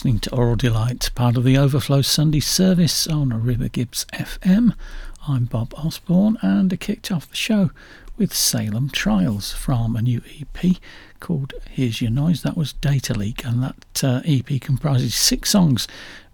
listening to Oral Delight, part of the Overflow Sunday service on River Gibbs FM. I'm Bob Osborne, and I kicked off the show with Salem Trials from a new EP called Here's Your Noise. That was Data Leak, and that uh, EP comprises six songs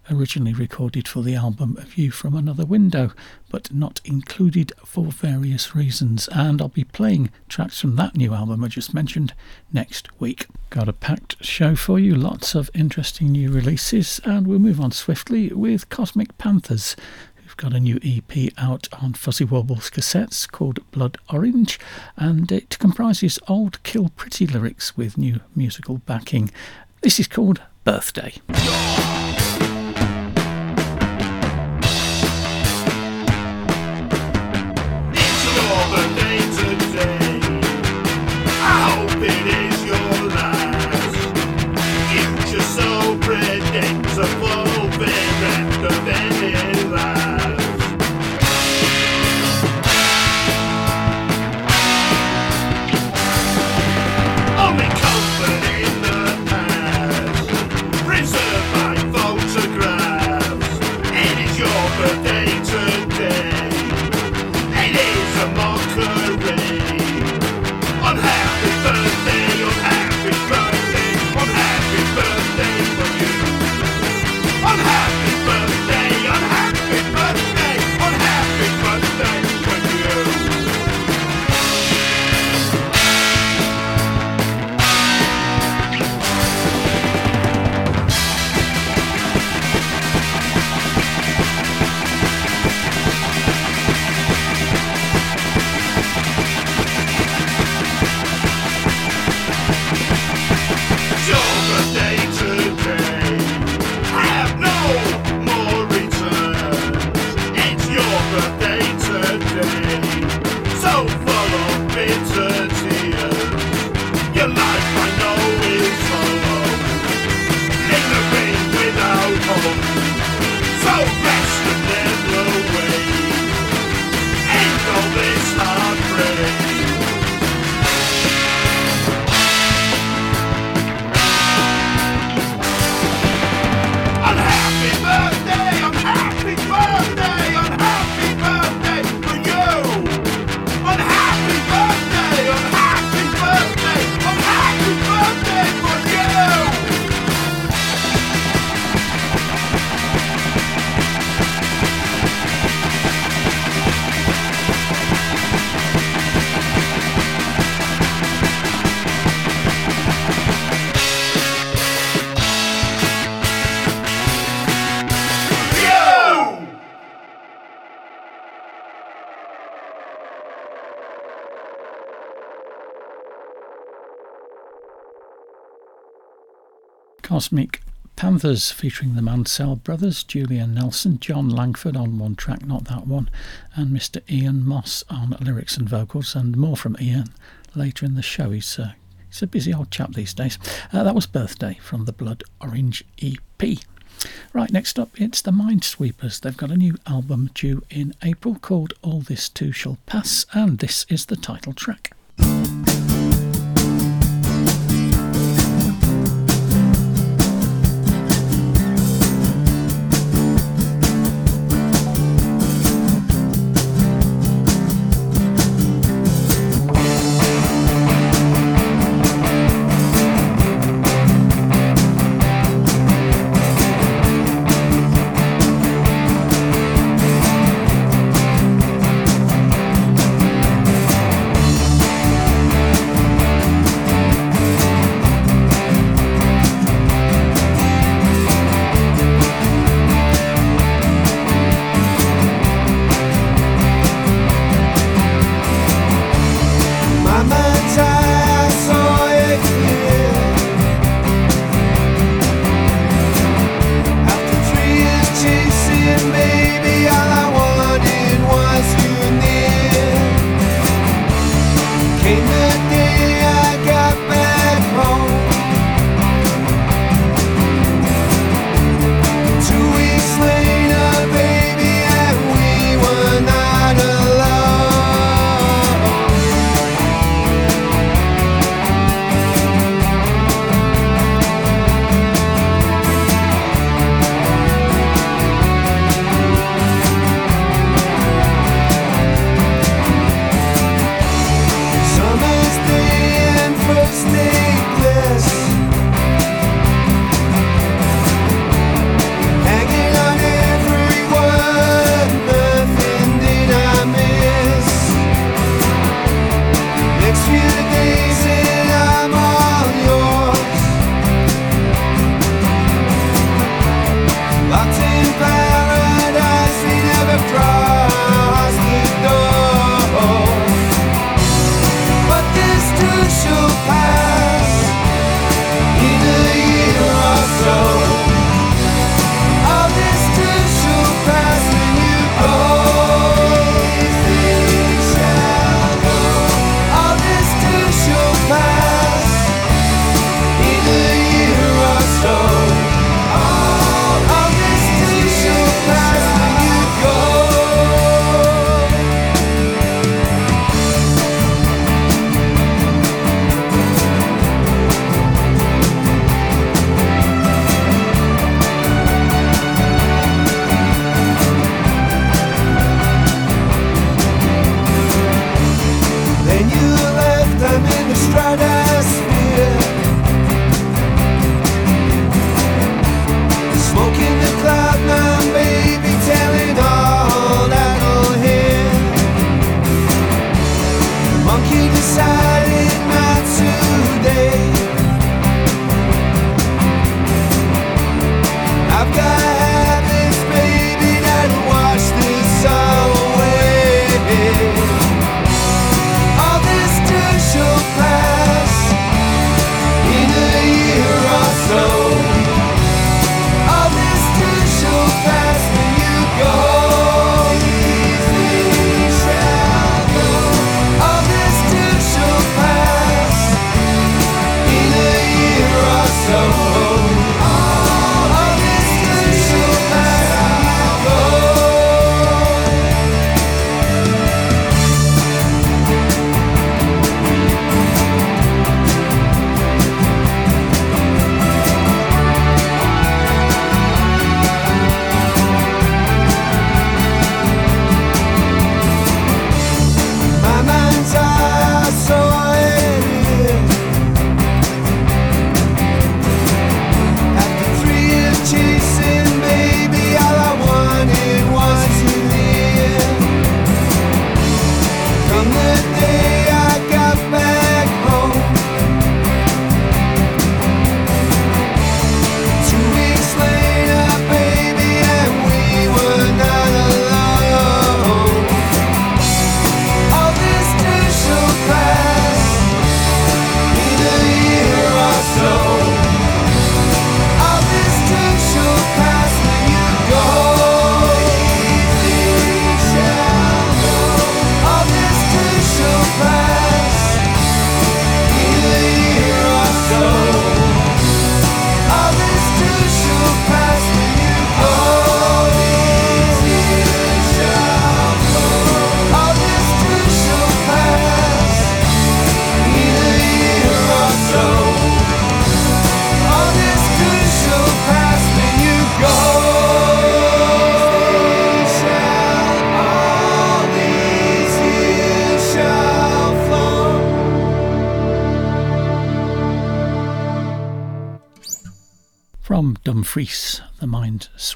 originally recorded for the album A View from Another Window, but not included for various reasons. And I'll be playing tracks from that new album I just mentioned next week. Got a packed show for you, lots of interesting new releases, and we'll move on swiftly with Cosmic Panthers. We've got a new EP out on Fuzzy Wobbles cassettes called Blood Orange, and it comprises old Kill Pretty lyrics with new musical backing. This is called Birthday. Cosmic Panthers featuring the Mansell brothers, Julian Nelson, John Langford on one track, not that one, and Mr. Ian Moss on lyrics and vocals, and more from Ian later in the show. He's, uh, he's a busy old chap these days. Uh, that was Birthday from the Blood Orange EP. Right, next up, it's the Mind Sweepers. They've got a new album due in April called All This Too Shall Pass, and this is the title track. man.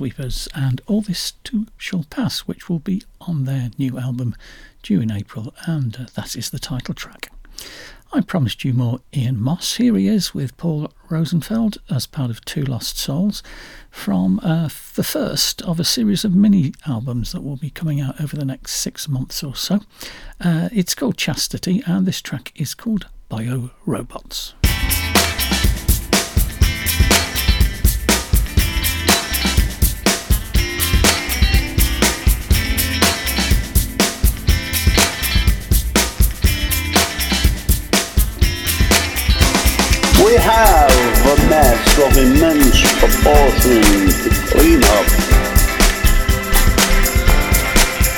Mind Sweepers, and All This Too Shall Pass, which will be on their new album due in April, and uh, that is the title track. I promised you more Ian Moss. Here he is with Paul Rosenfeld as part of Two Lost Souls from uh, the first of a series of mini albums that will be coming out over the next six months or so. Uh, it's called Chastity, and this track is called Bio Robots. We have a mess of immense proportions to clean up.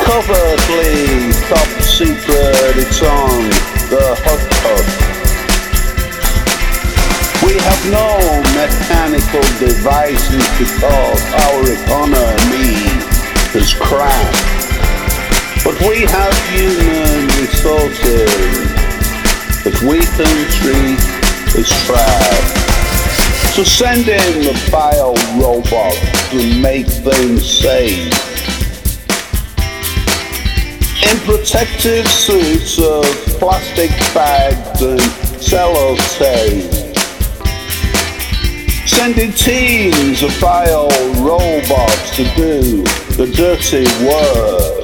Covertly top secret, it's on the hot hut. We have no mechanical devices to because our economy has crashed. But we have human resources that we can treat is trash. So send in the bio robot to make things safe. In protective suits of plastic bags and sellotape. Sending teams of bio robots to do the dirty work.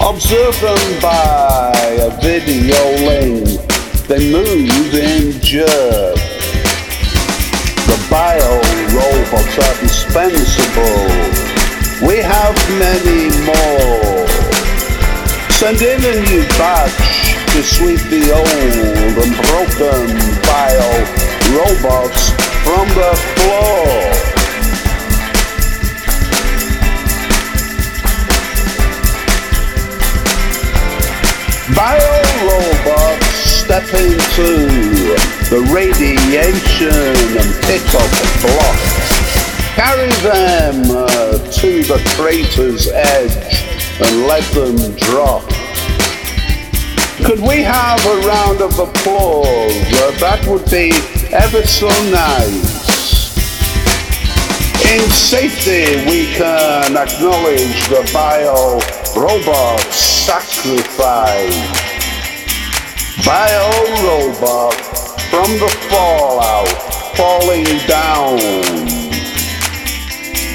Observe them by a video link they move in jerk. The bio robots are dispensable. We have many more. Send in a new batch to sweep the old and broken bio robots from the floor. Bio robots step into the radiation and pick up the block. Carry them uh, to the crater's edge and let them drop. Could we have a round of applause? Uh, that would be ever so nice. In safety, we can acknowledge the bio robot sacrifice. Bio-robot from the fallout falling down.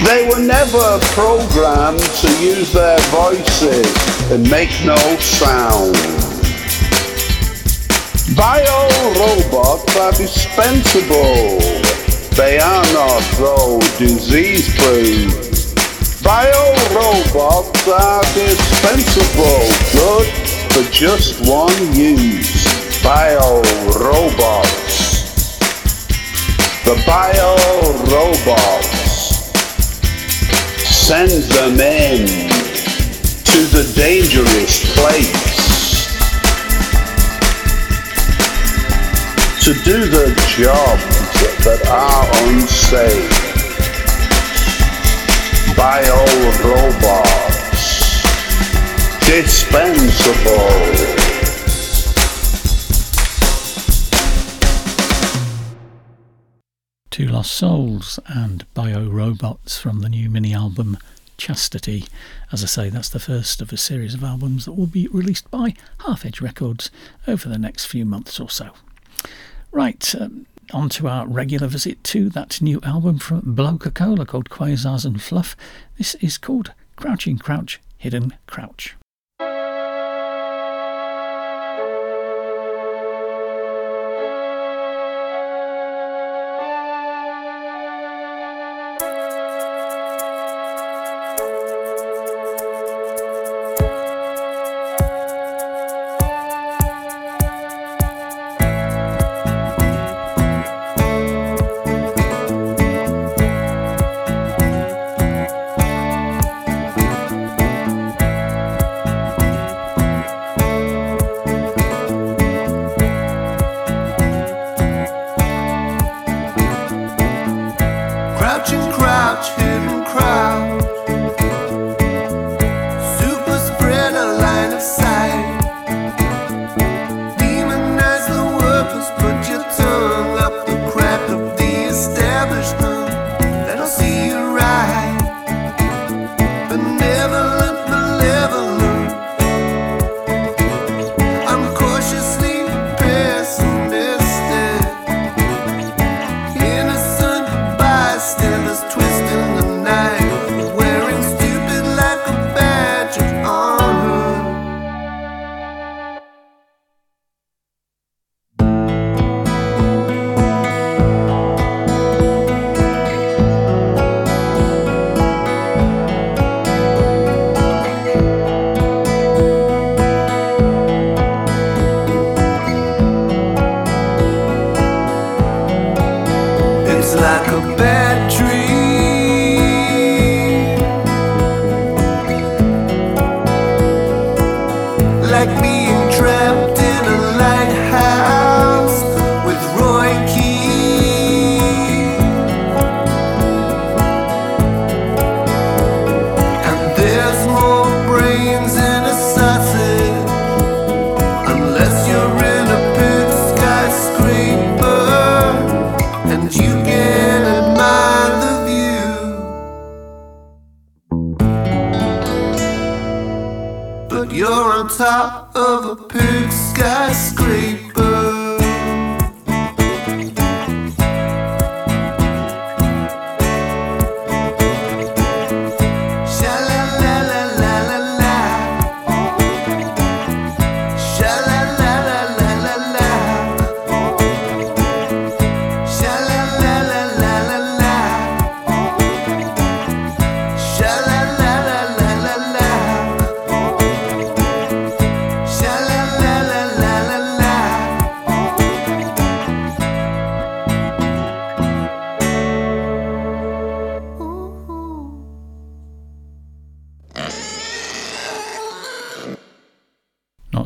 They were never programmed to use their voices and make no sound. Bio-robots are dispensable. They are not, though, disease-proof. Bio-robots are dispensable. Good for just one use. Bio robots. The bio robots. Send them in to the dangerous place. To do the jobs that are unsafe. Bio robots dispensable. Two Lost Souls and Bio Robots from the new mini album Chastity. As I say, that's the first of a series of albums that will be released by Half Edge Records over the next few months or so. Right, um, on to our regular visit to that new album from Blokeacola called Quasars and Fluff. This is called Crouching Crouch, Hidden Crouch. about you.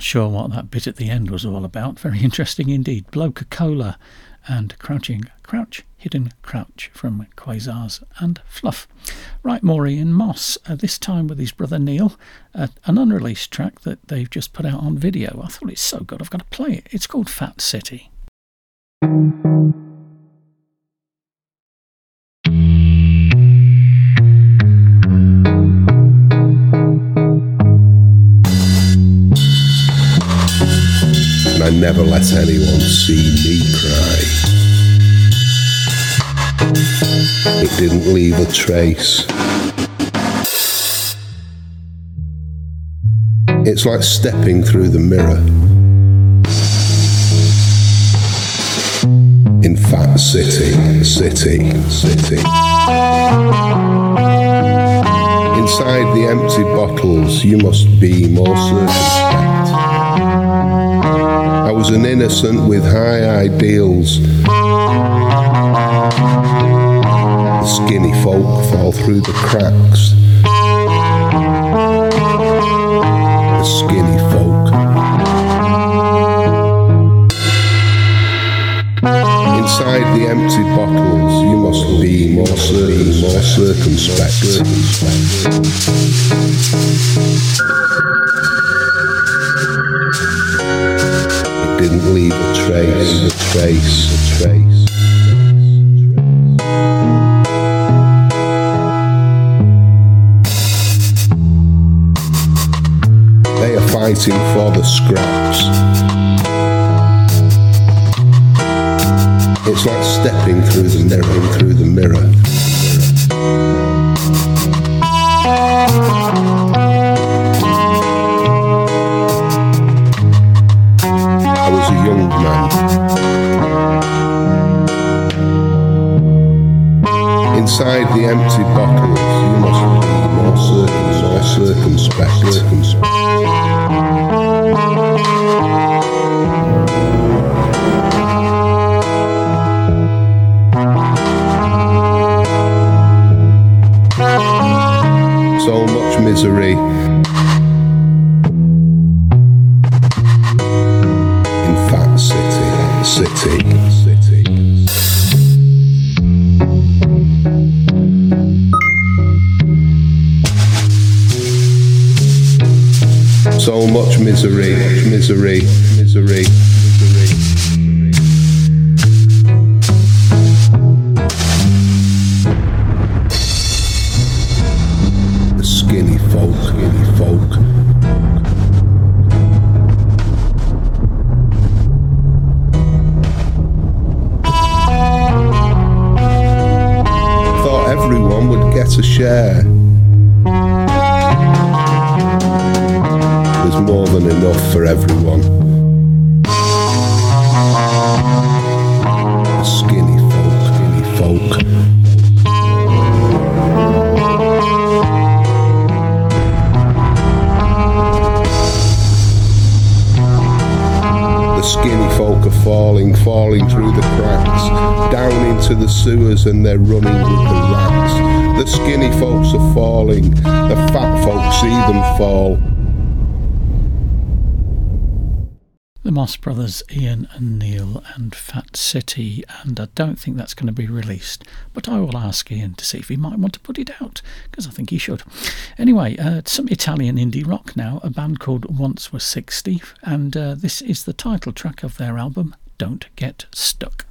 Sure what that bit at the end was all about. Very interesting indeed. Blokeacola and Crouching Crouch, Hidden Crouch from Quasars and Fluff. Right, more Ian Moss, uh, this time with his brother Neil, uh, an unreleased track that they've just put out on video. I thought it's so good, I've got to play it. It's called Fat City. I never let anyone see me cry. It didn't leave a trace. It's like stepping through the mirror. In Fat City, City, City. Inside the empty bottles, you must be more circumspect. Was an innocent with high ideals. The skinny folk fall through the cracks. The skinny folk. Inside the empty bottles, you must be more certain, more circumspect. Didn't leave a trace, a trace, a trace. They are fighting for the scraps. It's like stepping through the mirror, through the mirror. The empty bottles, misery, folk. The skinny folk are falling, falling through the cracks, down into the sewers, and they're running with the rats. The skinny folks are falling, the fat folks see them fall. The Moss Brothers, Ian and Neil, and Fat City, and I don't think that's going to be released. But I will ask Ian to see if he might want to put it out, because I think he should. Anyway, uh, some Italian indie rock now, a band called Once Was 60, and uh, this is the title track of their album, Don't Get Stuck.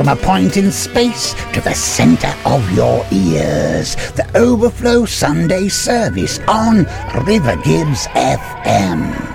From a point in space to the center of your ears, the Overflow Sunday service on River Gibbs FM.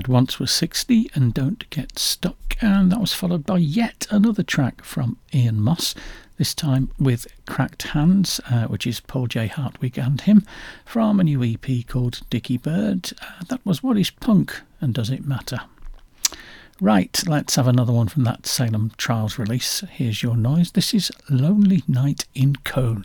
had Onceweresixty and Don't Get Stuck, and that was followed by yet another track from Ian Moss, this time with Cracked Hands, uh, which is Paul J. Hartwig and him, from a new EP called Dicky Bird. Uh, that was What is Punk and Does It Matter? Right, let's have another one from that Salem Trials release. Here's your noise. This is Lonely Night in Colne.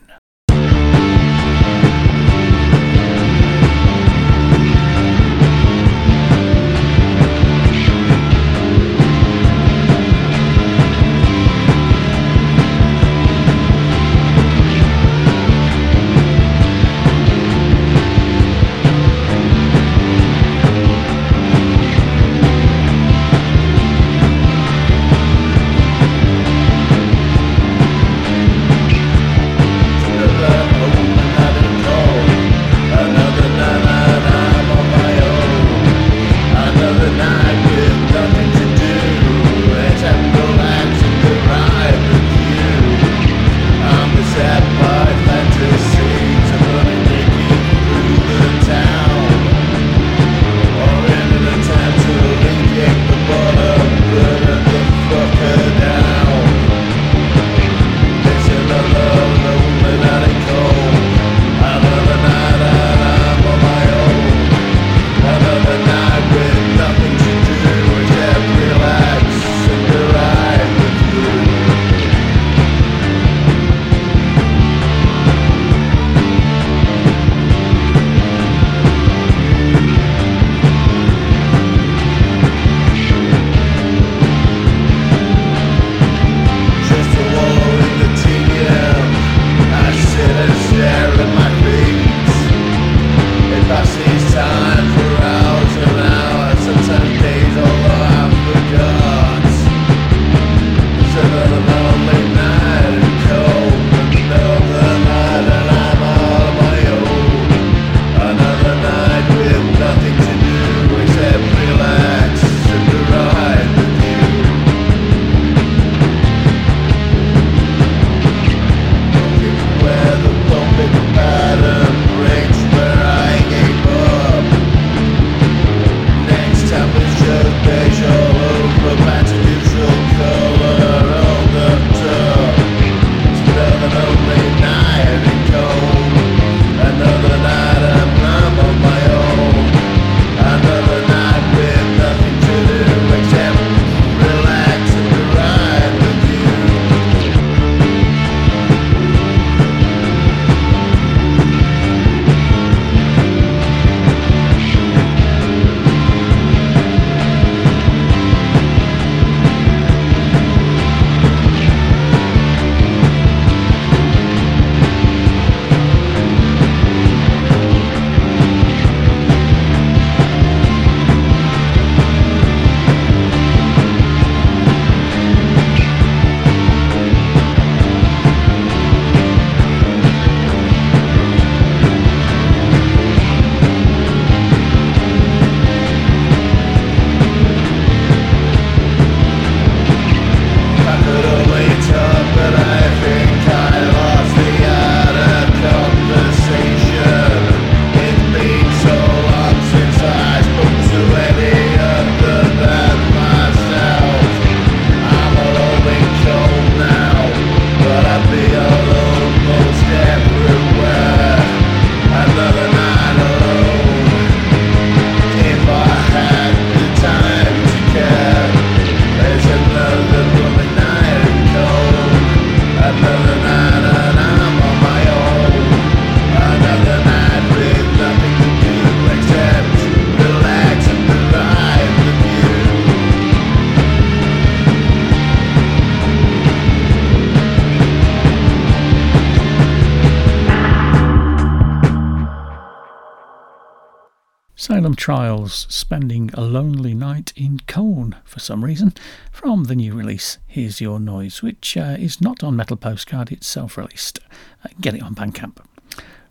Trials spending a lonely night in Colne for some reason from the new release Here's Your Noise, which uh, is not on Metal Postcard, it's self released. Uh, get it on Bandcamp.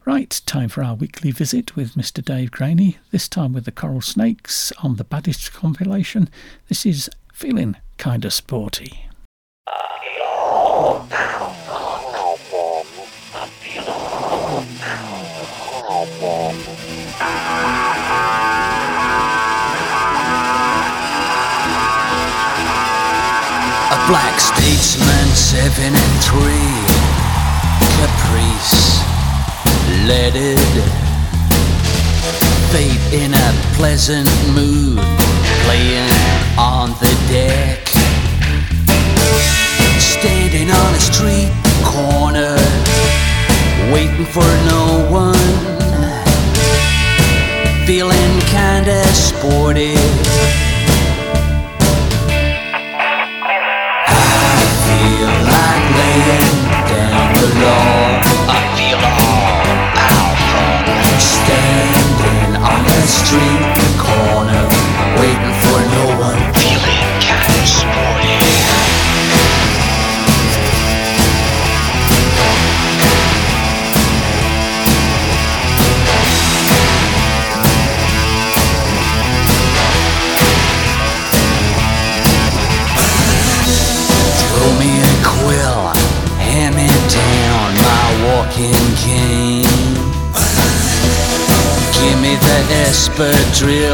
Right, time for our weekly visit with Mr. Dave Graney, this time with the Coral Snakes on the Baddest compilation. This is Feeling Kinda Sporty. Black statesman, seven and three. Caprice, leaded. Fate in a pleasant mood, playing on the deck. Standing on a street corner, waiting for no one. Feeling kinda sporty. Law. I feel all powerful. Standing on the street corner, waiting espadrilles,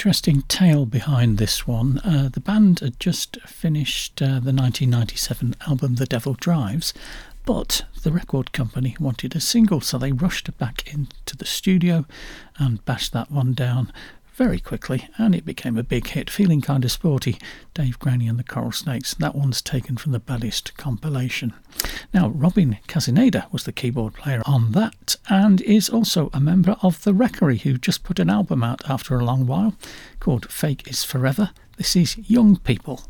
Interesting tale behind this one. Uh, the band had just finished uh, the 1997 album The Devil Drives, but the record company wanted a single, so they rushed back into the studio and bashed that one down very quickly, and it became a big hit. Feeling kind of sporty, Dave Graney and the Coral Snakes. That one's taken from the Baddest compilation. Now, Robin Casinader was the keyboard player on that, and is also a member of the Wreckery, who just put an album out after a long while called Fake is Forever. This is Young People.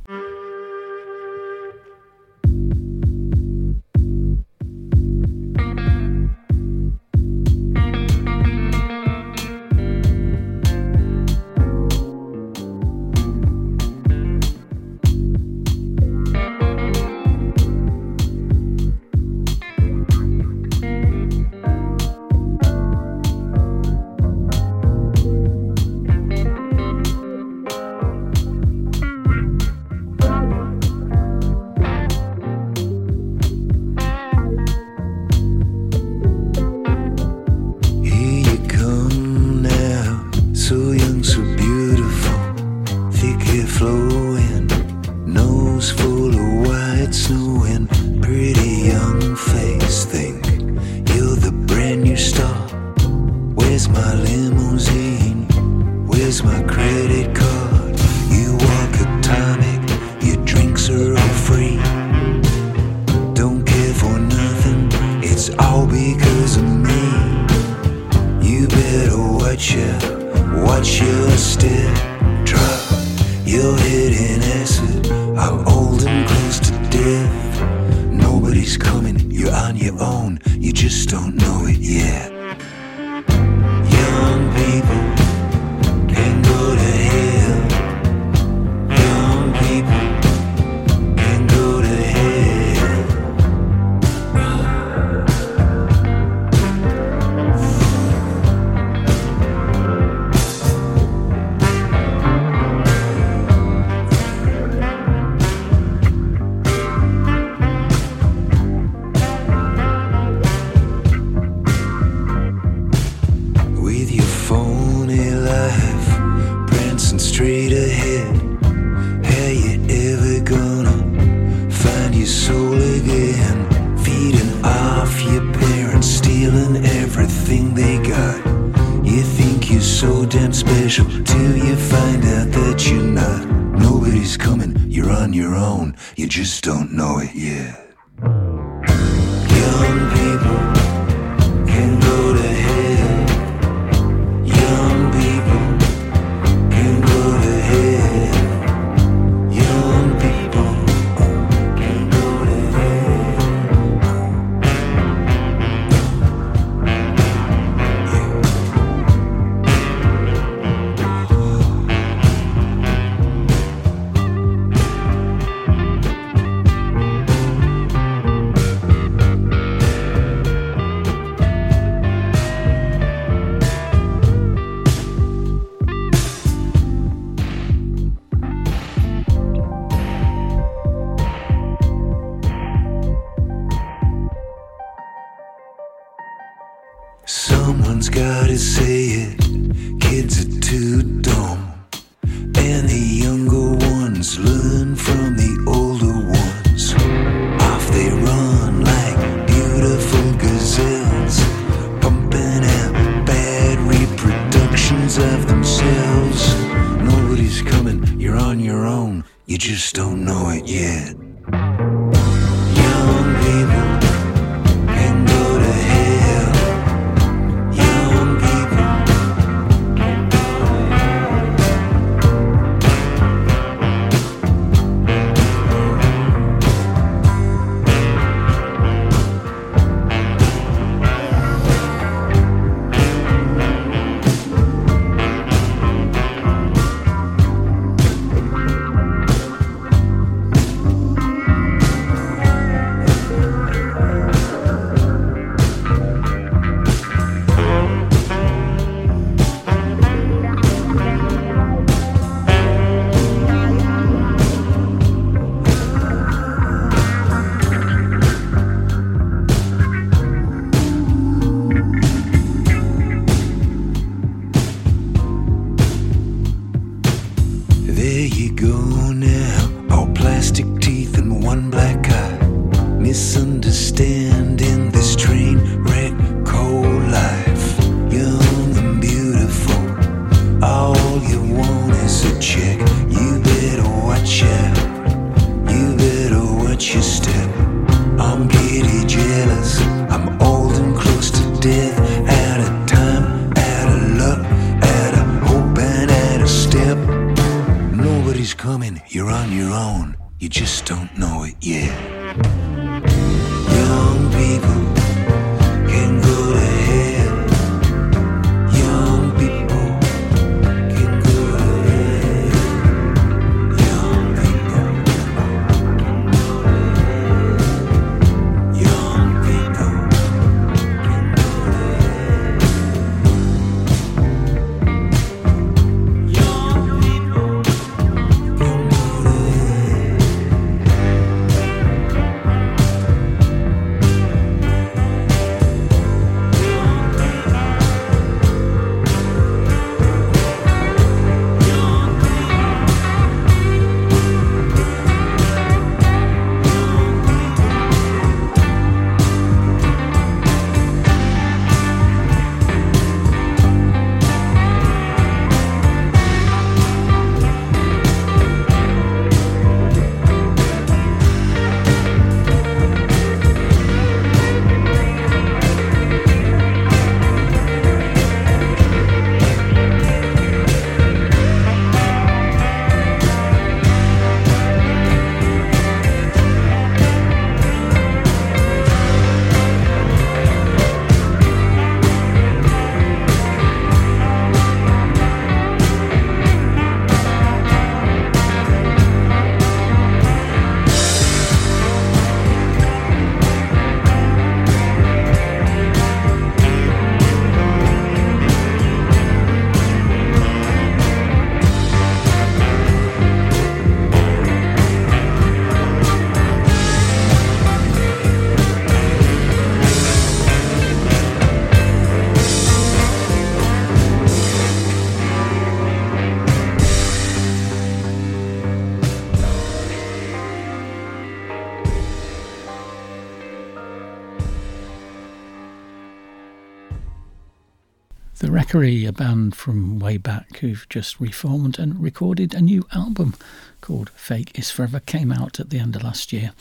Wreckery, a band from way back who've just reformed and recorded a new album called Fake is Forever, came out at the end of last year.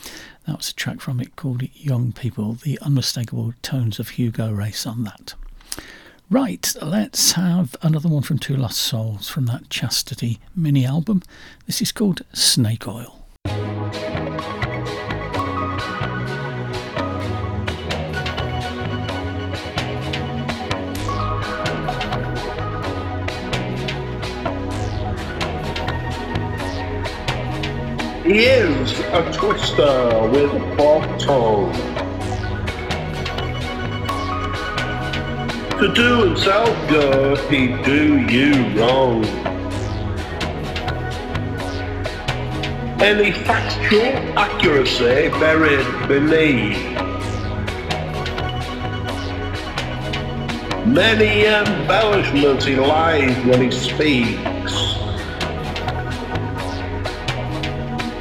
That was a track from it called Young People, the unmistakable tones of Hugo Race on that. Right, let's have another one from Two Lost Souls from that Chastity mini album. This is called Snake Oil. Is a twister with tongue. To do himself good, he'd do you wrong. Any factual accuracy buried beneath. Many embellishments he lies when he speaks.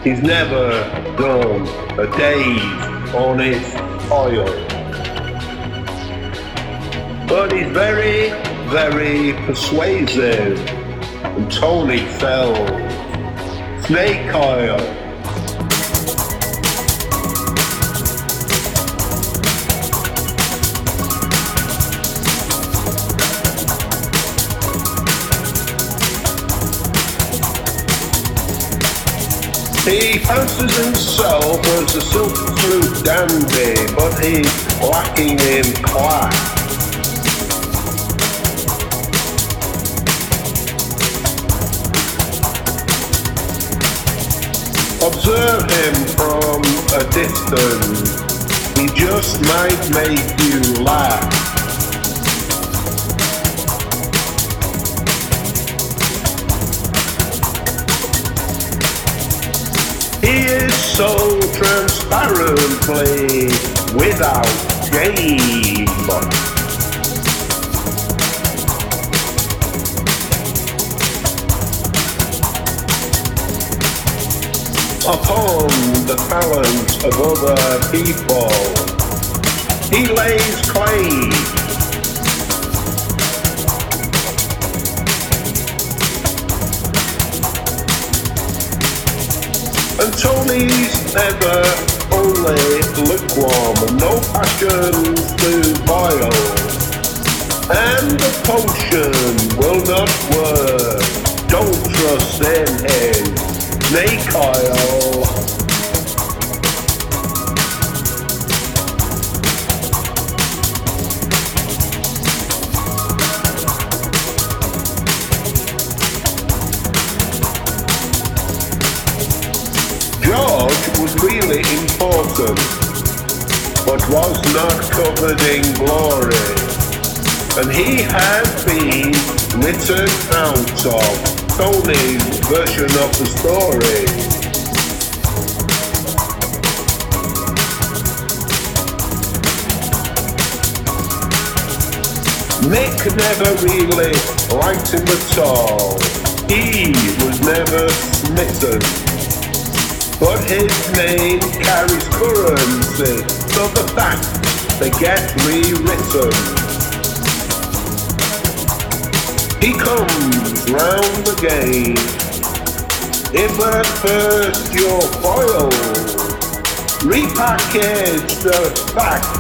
He's never done a day's honest oil. But he's very, very persuasive. And Tony fell. Snake oil. He fancies himself as a silk flute dandy, but he's lacking in class. Observe him from a distance. He just might make you laugh. He is so transparently without shame. Upon the talents of other people, he lays claim. Never only lukewarm, no passions to boil. And the potion will not work. Don't trust in his snake oil. Important, but was not covered in glory. And he had been written out of Tony's version of the story. Mick never really liked him at all. He was never smitten but his name carries currency, so the facts they get rewritten. He comes round again. If at first you're foiled, repackage the facts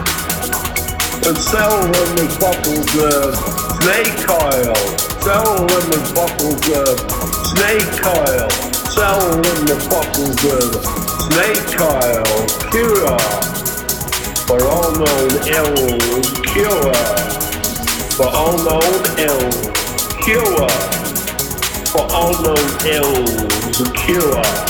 and sell them as bottles of snake oil. Sell them as bottles of snake oil. Sell them the bottles of snake oil. Cure for all known ills. Cure for all known ills. Cure for all known ills. Cure.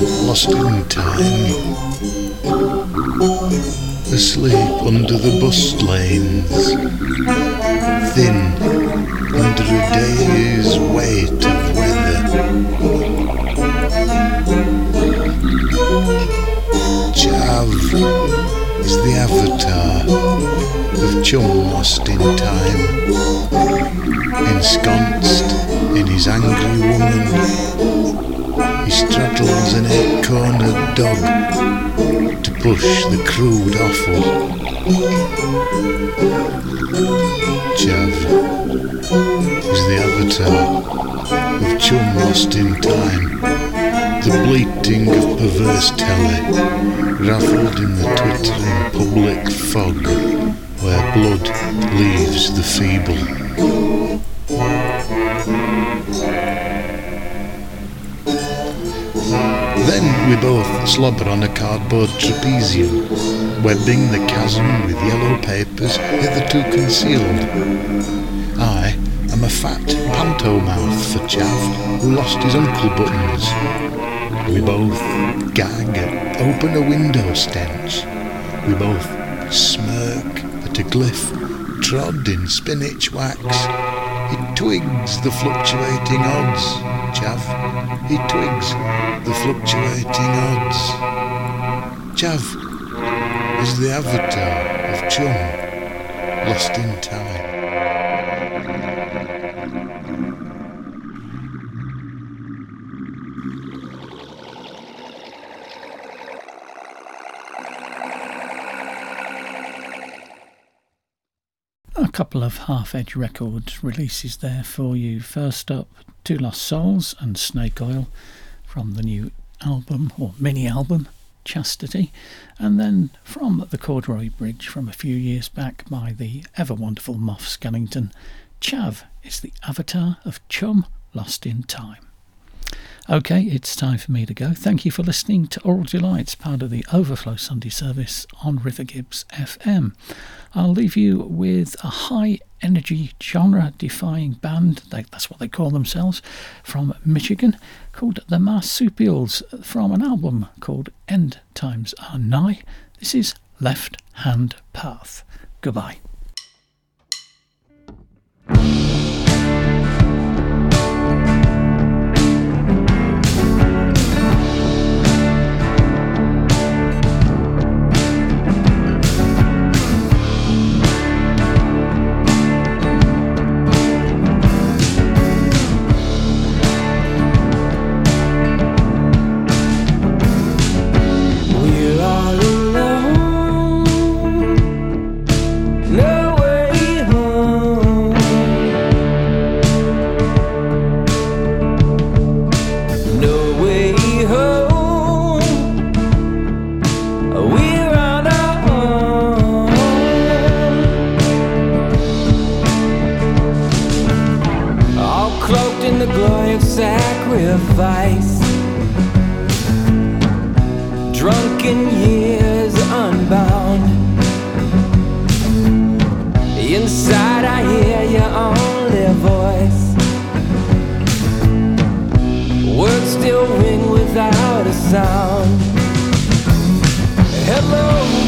Lost in time. Asleep under the bus lanes, thin under a day's weight of weather. Chav is the avatar of chum lost in time, ensconced in his angry woman. He straddles an eight-cornered dog to push the crude offal. Chav is the avatar of chum lost in time, the bleating of perverse telly, raffled in the twittering public fog where blood leaves the feeble. Both slobber on a cardboard trapezium, webbing the chasm with yellow papers hitherto concealed. I am a fat panto mouth for Chav who lost his uncle buttons. We both gag at open a window stench. We both smirk at a glyph trod in spinach wax. It twigs the fluctuating odds, Chav. He twigs the fluctuating odds. Chav is the avatar of chum, lost in time. A couple of half edge records releases there for you. First up, Two Lost Souls and Snake Oil from the new album or mini album Chastity, and then from the Corduroy Bridge from a few years back by the ever wonderful Moff Skellington. Chav is the avatar of Chum Lost in Time. Okay, it's time for me to go. Thank you for listening to Oral Delights, part of the Overflow Sunday service on River Gibbs FM. I'll leave you with a high energy genre defying band, that's what they call themselves, from Michigan, called the Marsupials, from an album called End Times Are Nigh. This is Left Hand Path. Goodbye. Hello.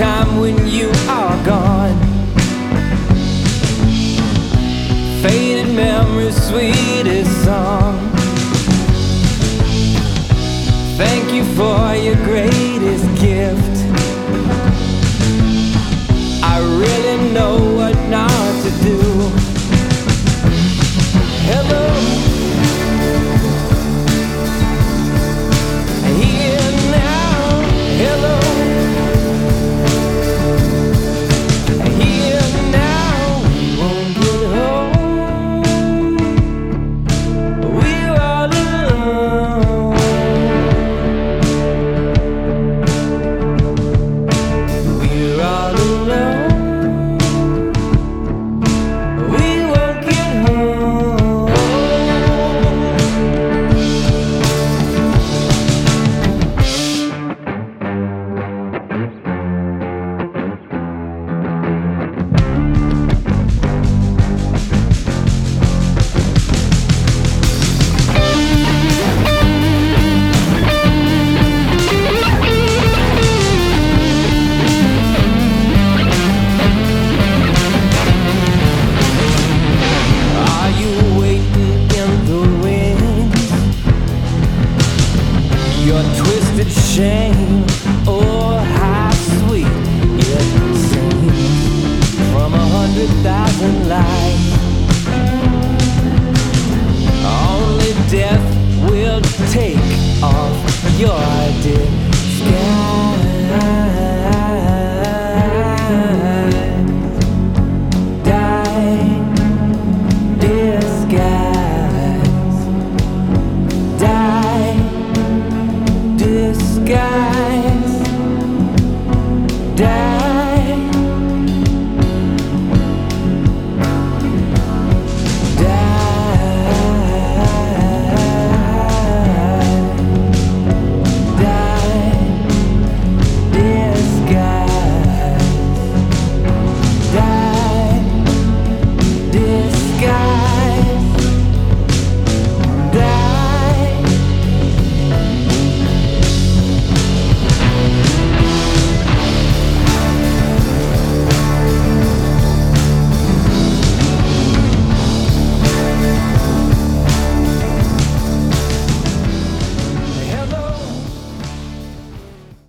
time when you are gone. Faded memories, sweetest song. Thank you for your greatest gift. I really know.